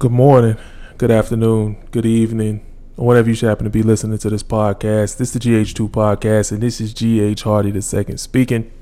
Good morning, good afternoon, good evening, or whatever you should happen to be listening to this podcast. This is the GH2 podcast, and this is GH Hardy the second speaking.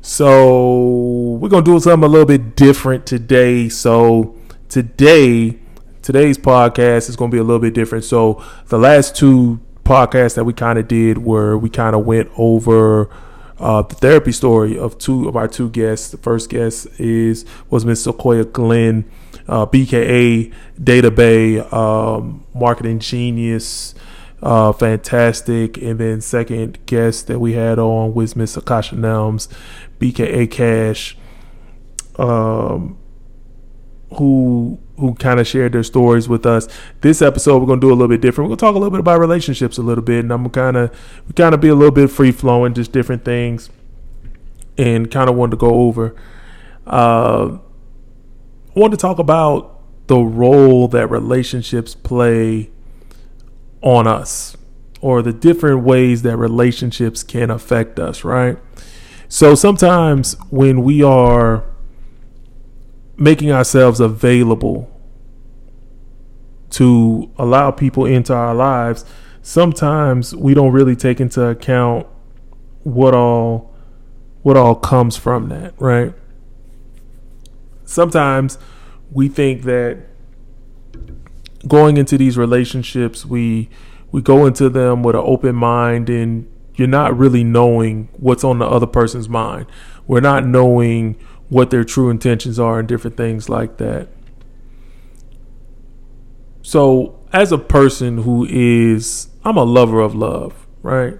So we're gonna do something a little bit different today. So today, today's podcast is gonna be a little bit different. So the last two podcasts that we kind of did were we kind of went over uh, the therapy story of two of our two guests. The first guest is was Miss Sequoia Glenn, uh, BKA Data Bay, um, marketing genius, uh, fantastic. And then second guest that we had on was Miss Akasha Nelms, BKA Cash, um, who who kind of shared their stories with us. This episode we're gonna do a little bit different. We're gonna talk a little bit about relationships a little bit, and I'm kind of kind of be a little bit free flowing, just different things, and kind of wanted to go over. Uh, I want to talk about the role that relationships play on us, or the different ways that relationships can affect us. Right. So sometimes when we are making ourselves available to allow people into our lives, sometimes we don't really take into account what all what all comes from that, right? Sometimes we think that going into these relationships, we we go into them with an open mind and you're not really knowing what's on the other person's mind. We're not knowing what their true intentions are and different things like that. So, as a person who is, I'm a lover of love, right?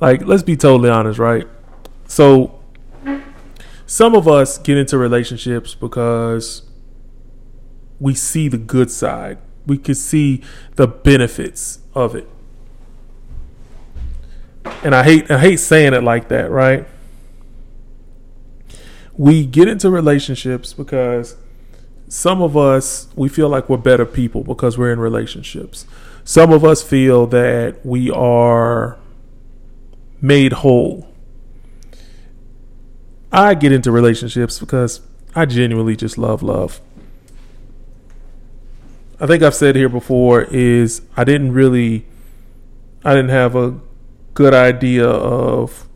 Like, let's be totally honest, right? So, some of us get into relationships because we see the good side, we can see the benefits of it. And I hate I hate saying it like that, right? we get into relationships because some of us we feel like we're better people because we're in relationships. Some of us feel that we are made whole. I get into relationships because I genuinely just love love. I think I've said here before is I didn't really I didn't have a good idea of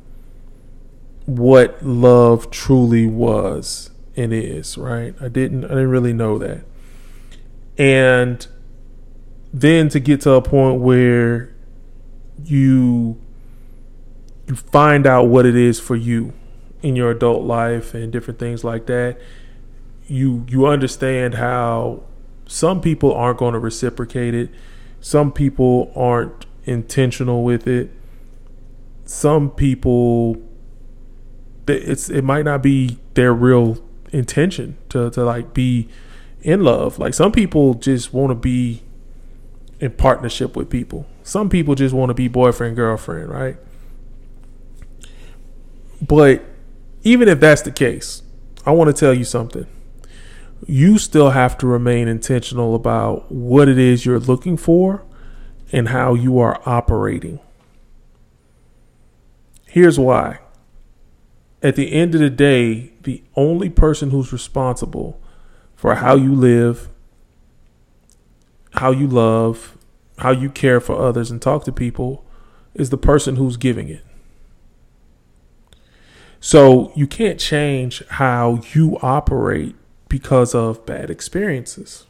what love truly was and is, right? I didn't I didn't really know that. And then to get to a point where you you find out what it is for you in your adult life and different things like that, you you understand how some people aren't going to reciprocate it. Some people aren't intentional with it. Some people it's it might not be their real intention to to like be in love. Like some people just want to be in partnership with people. Some people just want to be boyfriend girlfriend, right? But even if that's the case, I want to tell you something. You still have to remain intentional about what it is you're looking for and how you are operating. Here's why at the end of the day, the only person who's responsible for how you live, how you love, how you care for others and talk to people is the person who's giving it. So you can't change how you operate because of bad experiences.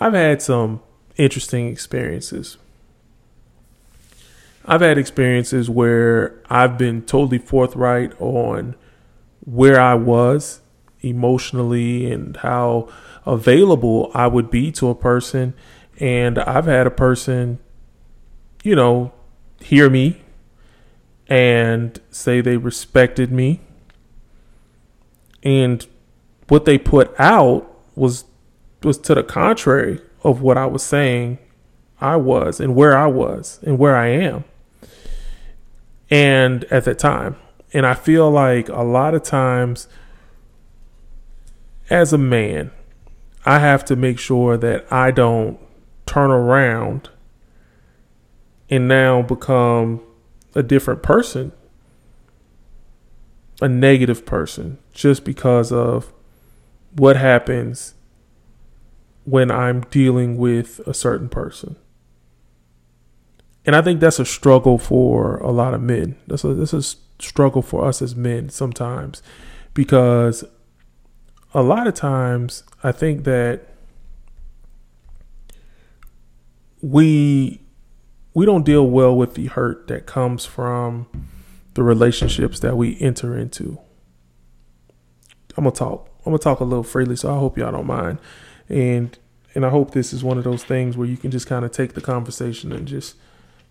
I've had some interesting experiences I've had experiences where I've been totally forthright on where I was emotionally and how available I would be to a person. And I've had a person, you know, hear me and say they respected me. And what they put out was was to the contrary of what I was saying I was and where I was and where I am and at that time. And I feel like a lot of times as a man, I have to make sure that I don't turn around and now become a different person, a negative person, just because of what happens when I'm dealing with a certain person. And I think that's a struggle for a lot of men. That's a, that's a struggle for us as men sometimes because a lot of times I think that we we don't deal well with the hurt that comes from the relationships that we enter into. I'm gonna talk. I'm gonna talk a little freely, so I hope y'all don't mind. And and I hope this is one of those things where you can just kind of take the conversation and just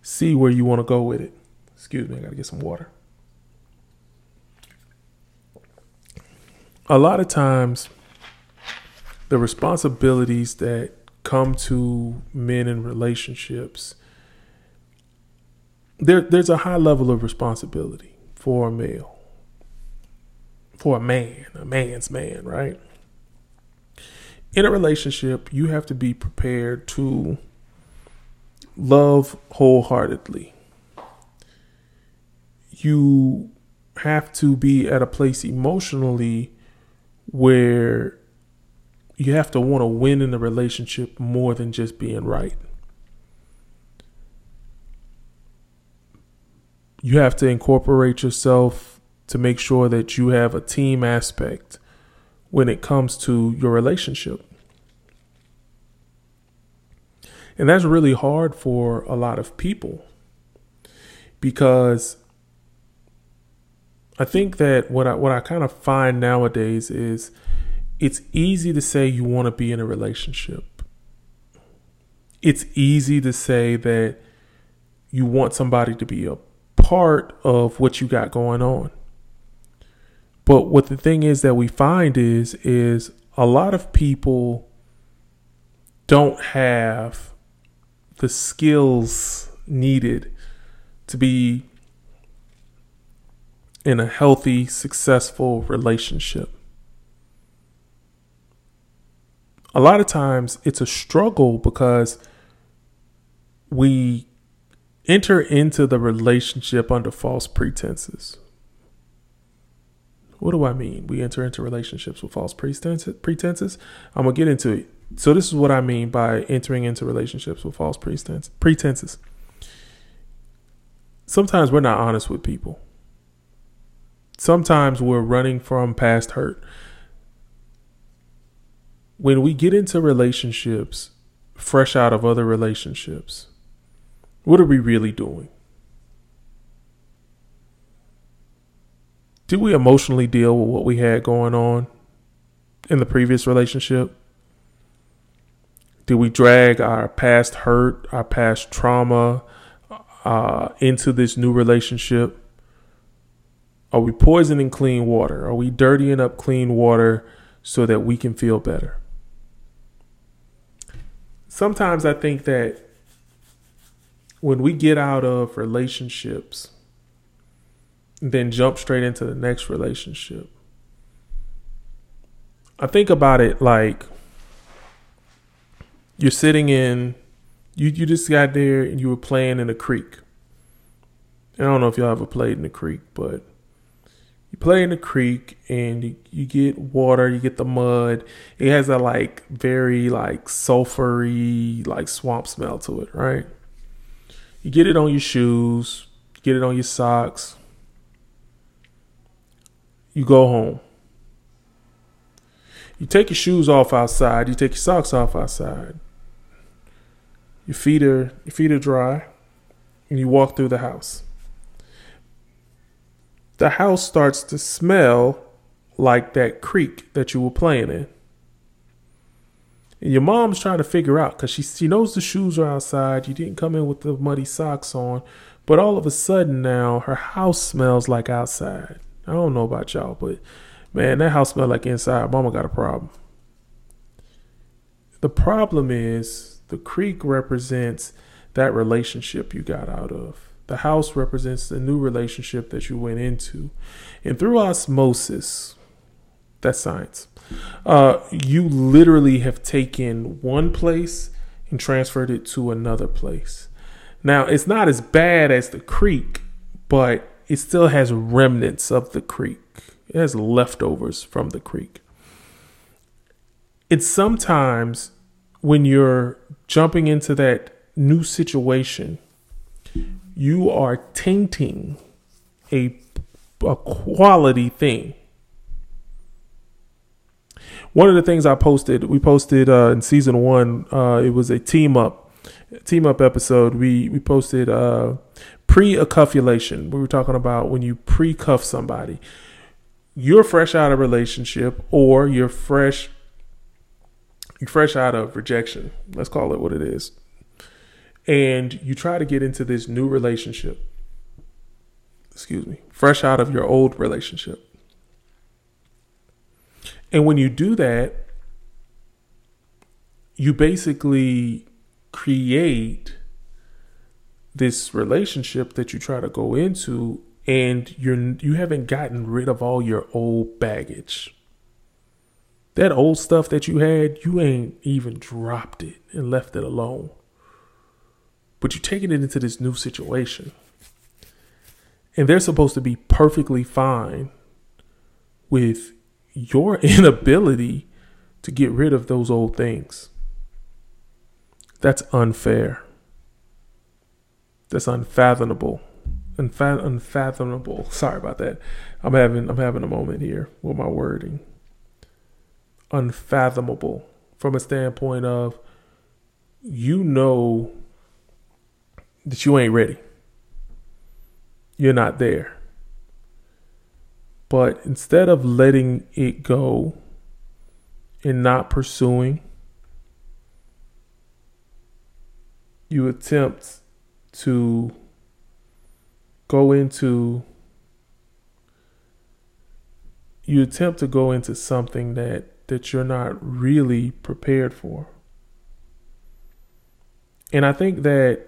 see where you want to go with it. Excuse me, I gotta get some water. A lot of times, the responsibilities that come to men in relationships, there there's a high level of responsibility for a male, for a man, a man's man, right? In a relationship, you have to be prepared to love wholeheartedly. You have to be at a place emotionally where you have to want to win in the relationship more than just being right. You have to incorporate yourself to make sure that you have a team aspect when it comes to your relationship. And that's really hard for a lot of people because I think that what I what I kind of find nowadays is it's easy to say you want to be in a relationship. It's easy to say that you want somebody to be a part of what you got going on. But what the thing is that we find is is a lot of people don't have the skills needed to be in a healthy, successful relationship. A lot of times it's a struggle because we enter into the relationship under false pretenses. What do I mean? We enter into relationships with false pretenses. I'm going to get into it. So, this is what I mean by entering into relationships with false pretenses. Sometimes we're not honest with people. Sometimes we're running from past hurt. When we get into relationships fresh out of other relationships, what are we really doing? Did we emotionally deal with what we had going on in the previous relationship? Did we drag our past hurt, our past trauma uh, into this new relationship? Are we poisoning clean water? Are we dirtying up clean water so that we can feel better? Sometimes I think that when we get out of relationships, then jump straight into the next relationship, I think about it like you're sitting in, you, you just got there and you were playing in a creek. I don't know if y'all ever played in a creek, but you play in the creek and you, you get water, you get the mud. It has a like very like sulfury like swamp smell to it, right? You get it on your shoes, get it on your socks. You go home. You take your shoes off outside, you take your socks off outside. Your feet are your feet are dry and you walk through the house the house starts to smell like that creek that you were playing in. And your mom's trying to figure out because she, she knows the shoes are outside. You didn't come in with the muddy socks on. But all of a sudden now, her house smells like outside. I don't know about y'all, but man, that house smells like inside. Mama got a problem. The problem is the creek represents that relationship you got out of. The house represents the new relationship that you went into. And through osmosis, that's science, uh, you literally have taken one place and transferred it to another place. Now, it's not as bad as the creek, but it still has remnants of the creek. It has leftovers from the creek. It's sometimes when you're jumping into that new situation, you are tainting a, a quality thing. One of the things I posted, we posted uh, in season one, uh, it was a team up, team up episode. We we posted uh, pre accuffulation. We were talking about when you pre cuff somebody. You're fresh out of relationship, or you're fresh, you're fresh out of rejection. Let's call it what it is and you try to get into this new relationship, excuse me, fresh out of your old relationship. And when you do that, you basically create this relationship that you try to go into and you're you haven't gotten rid of all your old baggage. That old stuff that you had, you ain't even dropped it and left it alone but you're taking it into this new situation. And they're supposed to be perfectly fine with your inability to get rid of those old things. That's unfair. That's unfathomable. Unfa- unfathomable. Sorry about that. I'm having I'm having a moment here with my wording. Unfathomable from a standpoint of you know that you ain't ready. You're not there. But instead of letting it go and not pursuing, you attempt to go into you attempt to go into something that that you're not really prepared for. And I think that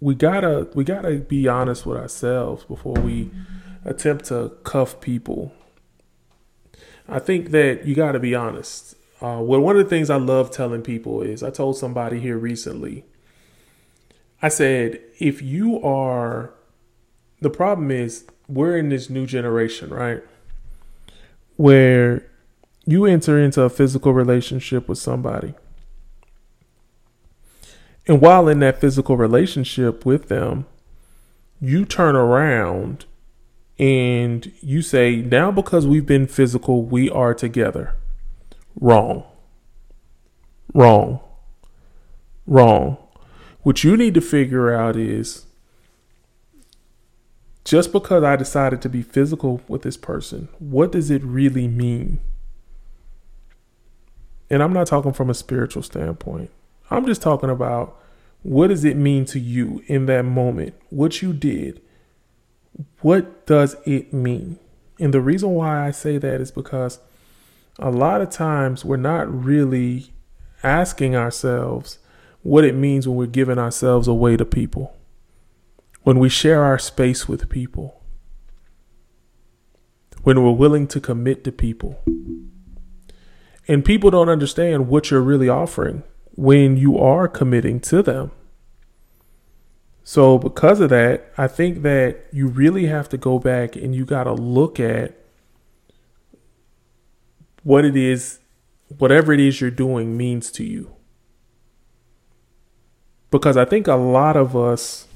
we gotta we gotta be honest with ourselves before we attempt to cuff people. I think that you gotta be honest. Uh, well, one of the things I love telling people is I told somebody here recently. I said, if you are, the problem is we're in this new generation, right? Where you enter into a physical relationship with somebody and while in that physical relationship with them, you turn around and you say, now because we've been physical, we are together. Wrong. Wrong. Wrong. What you need to figure out is just because I decided to be physical with this person, what does it really mean? And I'm not talking from a spiritual standpoint. I'm just talking about what does it mean to you in that moment? What you did. What does it mean? And the reason why I say that is because a lot of times we're not really asking ourselves what it means when we're giving ourselves away to people, when we share our space with people, when we're willing to commit to people. And people don't understand what you're really offering when you are committing to them. So, because of that, I think that you really have to go back and you got to look at what it is, whatever it is you're doing means to you. Because I think a lot of us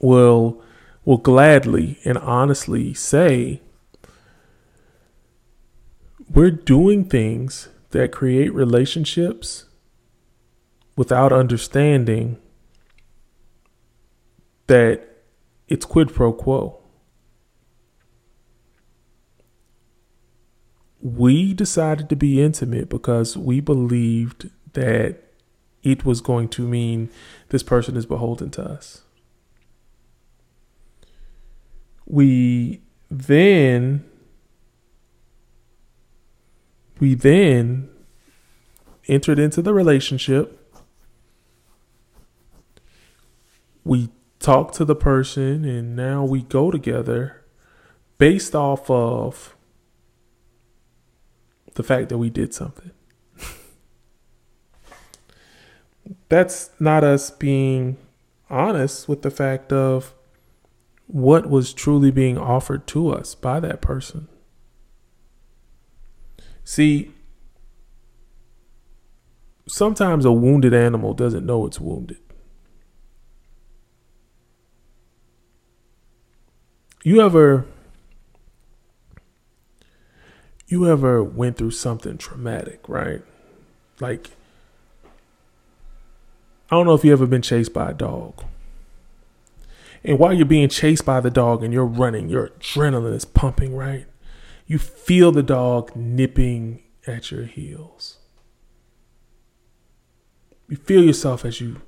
will will gladly and honestly say we're doing things that create relationships without understanding that it's quid pro quo. We decided to be intimate because we believed that it was going to mean this person is beholden to us. We then we then entered into the relationship. We talked to the person, and now we go together based off of the fact that we did something. That's not us being honest with the fact of what was truly being offered to us by that person. See, sometimes a wounded animal doesn't know it's wounded. You ever you ever went through something traumatic, right? Like I don't know if you ever been chased by a dog. And while you're being chased by the dog and you're running, your adrenaline is pumping, right? You feel the dog nipping at your heels. You feel yourself as you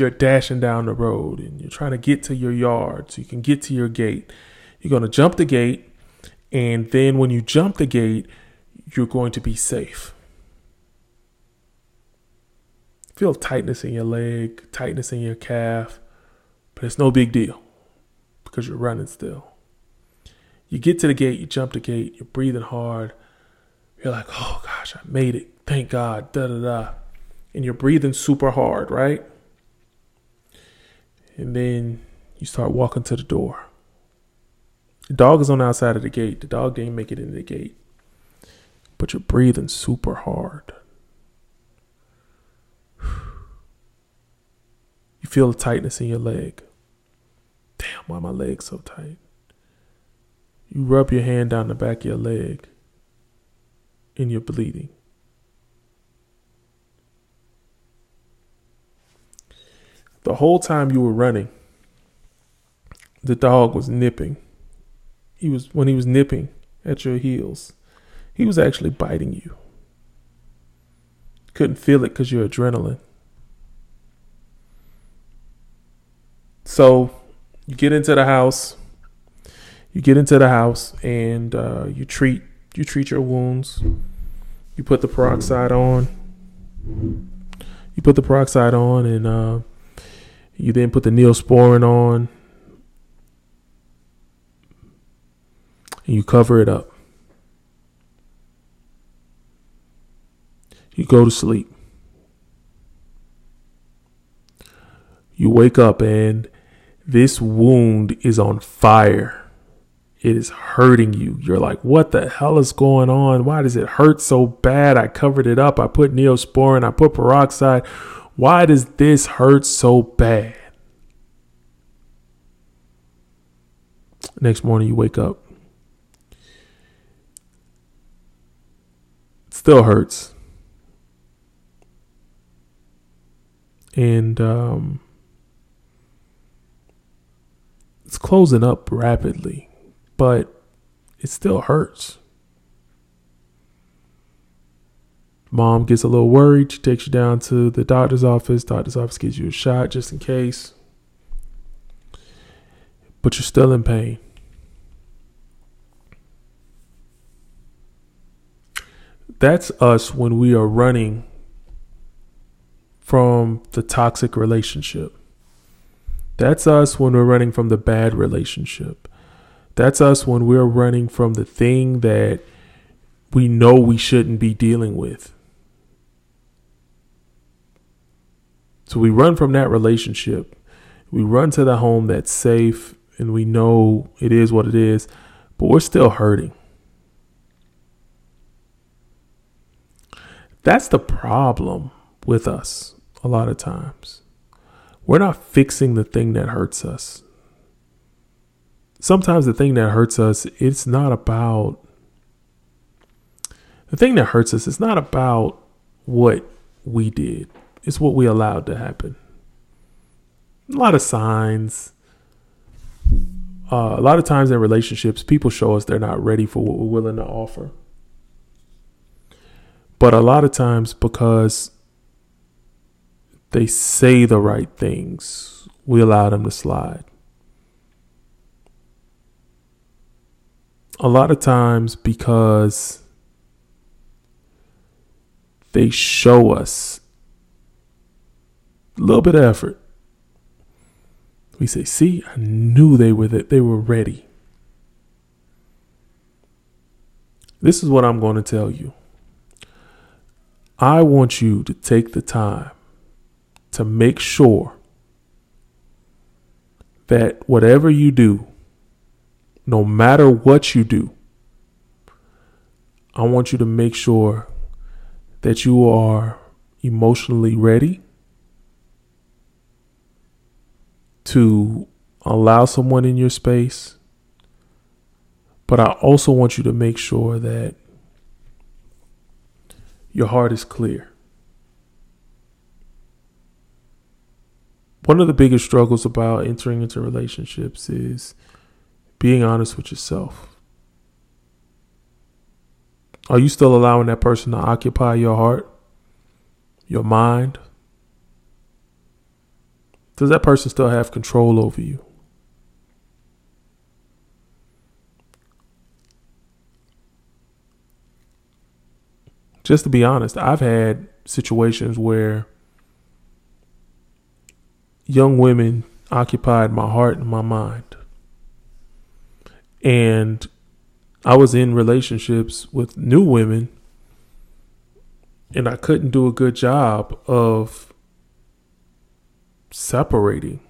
you're dashing down the road and you're trying to get to your yard so you can get to your gate. You're going to jump the gate, and then when you jump the gate, you're going to be safe. Feel tightness in your leg, tightness in your calf, but it's no big deal because you're running still. You get to the gate, you jump the gate, you're breathing hard. You're like, oh gosh, I made it. Thank God. Da da da. And you're breathing super hard, right? And then you start walking to the door. The dog is on the outside of the gate. The dog didn't make it into the gate. But you're breathing super hard. You feel the tightness in your leg. Damn, why my leg so tight? You rub your hand down the back of your leg and you're bleeding. The whole time you were running, the dog was nipping. He was when he was nipping at your heels, he was actually biting you. Couldn't feel it because your adrenaline. So you get into the house. You get into the house and uh, you treat you treat your wounds. You put the peroxide on. You put the peroxide on and uh, you then put the neosporin on. And you cover it up. You go to sleep. You wake up and this wound is on fire. It is hurting you. You're like, what the hell is going on? Why does it hurt so bad? I covered it up. I put neosporin. I put peroxide. Why does this hurt so bad? Next morning, you wake up. It still hurts. And um, it's closing up rapidly, but it still hurts. Mom gets a little worried. She takes you down to the doctor's office. Doctor's office gives you a shot just in case. But you're still in pain. That's us when we are running from the toxic relationship. That's us when we're running from the bad relationship. That's us when we're running from the thing that we know we shouldn't be dealing with. So we run from that relationship. We run to the home that's safe and we know it is what it is, but we're still hurting. That's the problem with us a lot of times. We're not fixing the thing that hurts us. Sometimes the thing that hurts us, it's not about the thing that hurts us, it's not about what we did. It's what we allowed to happen. A lot of signs. Uh, a lot of times in relationships, people show us they're not ready for what we're willing to offer. But a lot of times, because they say the right things, we allow them to slide. A lot of times, because they show us a little bit of effort, we say, "See, I knew they were that they were ready." This is what I'm going to tell you. I want you to take the time to make sure that whatever you do, no matter what you do, I want you to make sure that you are emotionally ready to allow someone in your space. But I also want you to make sure that your heart is clear. One of the biggest struggles about entering into relationships is being honest with yourself. Are you still allowing that person to occupy your heart, your mind? Does that person still have control over you? Just to be honest, I've had situations where young women occupied my heart and my mind. And I was in relationships with new women and I couldn't do a good job of separating.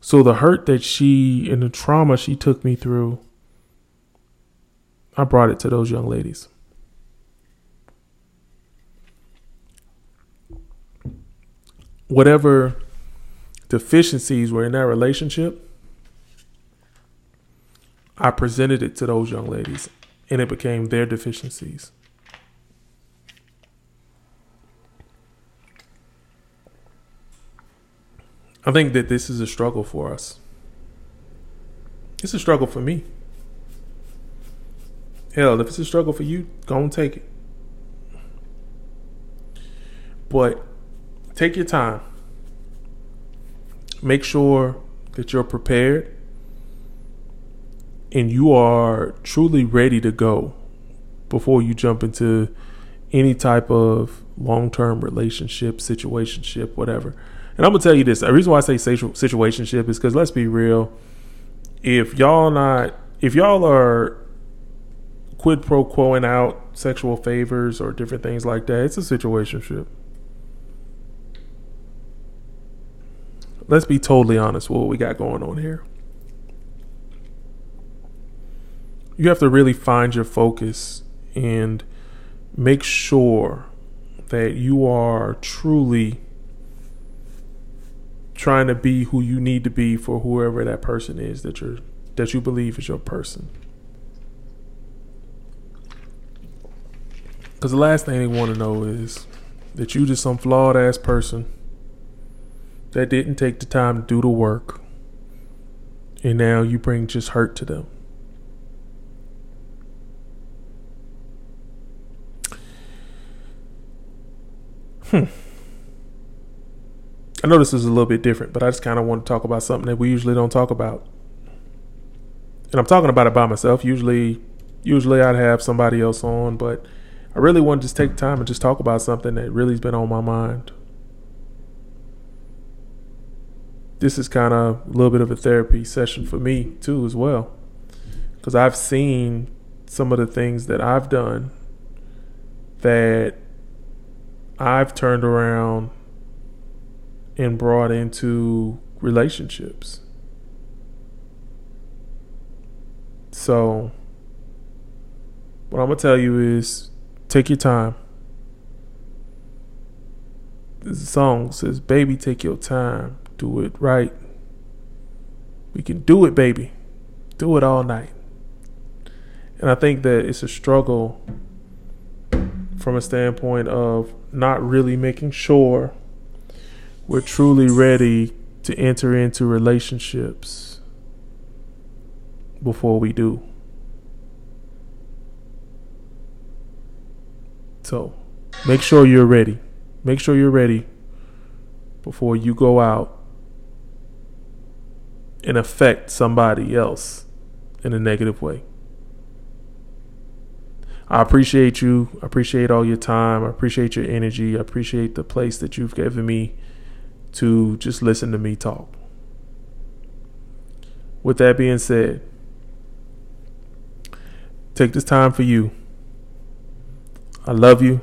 So the hurt that she and the trauma she took me through, I brought it to those young ladies. Whatever deficiencies were in that relationship, I presented it to those young ladies and it became their deficiencies. I think that this is a struggle for us. It's a struggle for me. Hell, if it's a struggle for you, go and take it. But take your time. Make sure that you're prepared and you are truly ready to go before you jump into any type of long-term relationship, situationship, whatever. And I'm gonna tell you this: the reason why I say situationship is because let's be real. If y'all not, if y'all are quid pro quoing out sexual favors or different things like that, it's a situationship. Let's be totally honest with what we got going on here. You have to really find your focus and make sure that you are truly trying to be who you need to be for whoever that person is that you're that you believe is your person. Because the last thing they want to know is that you just some flawed ass person that didn't take the time to do the work, and now you bring just hurt to them. Hmm. I know this is a little bit different, but I just kind of want to talk about something that we usually don't talk about. And I'm talking about it by myself. Usually, usually I'd have somebody else on, but I really want to just take time and just talk about something that really's been on my mind. This is kind of a little bit of a therapy session for me too, as well, because I've seen some of the things that I've done that I've turned around and brought into relationships. So, what I'm going to tell you is take your time. This song says, Baby, take your time. Do it right. We can do it, baby. Do it all night. And I think that it's a struggle from a standpoint of not really making sure we're truly ready to enter into relationships before we do. So make sure you're ready. Make sure you're ready before you go out and affect somebody else in a negative way. I appreciate you. I appreciate all your time. I appreciate your energy. I appreciate the place that you've given me to just listen to me talk. With that being said, take this time for you. I love you.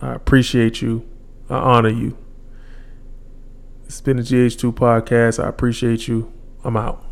I appreciate you. I honor you. It's been a GH2 podcast. I appreciate you. I'm out.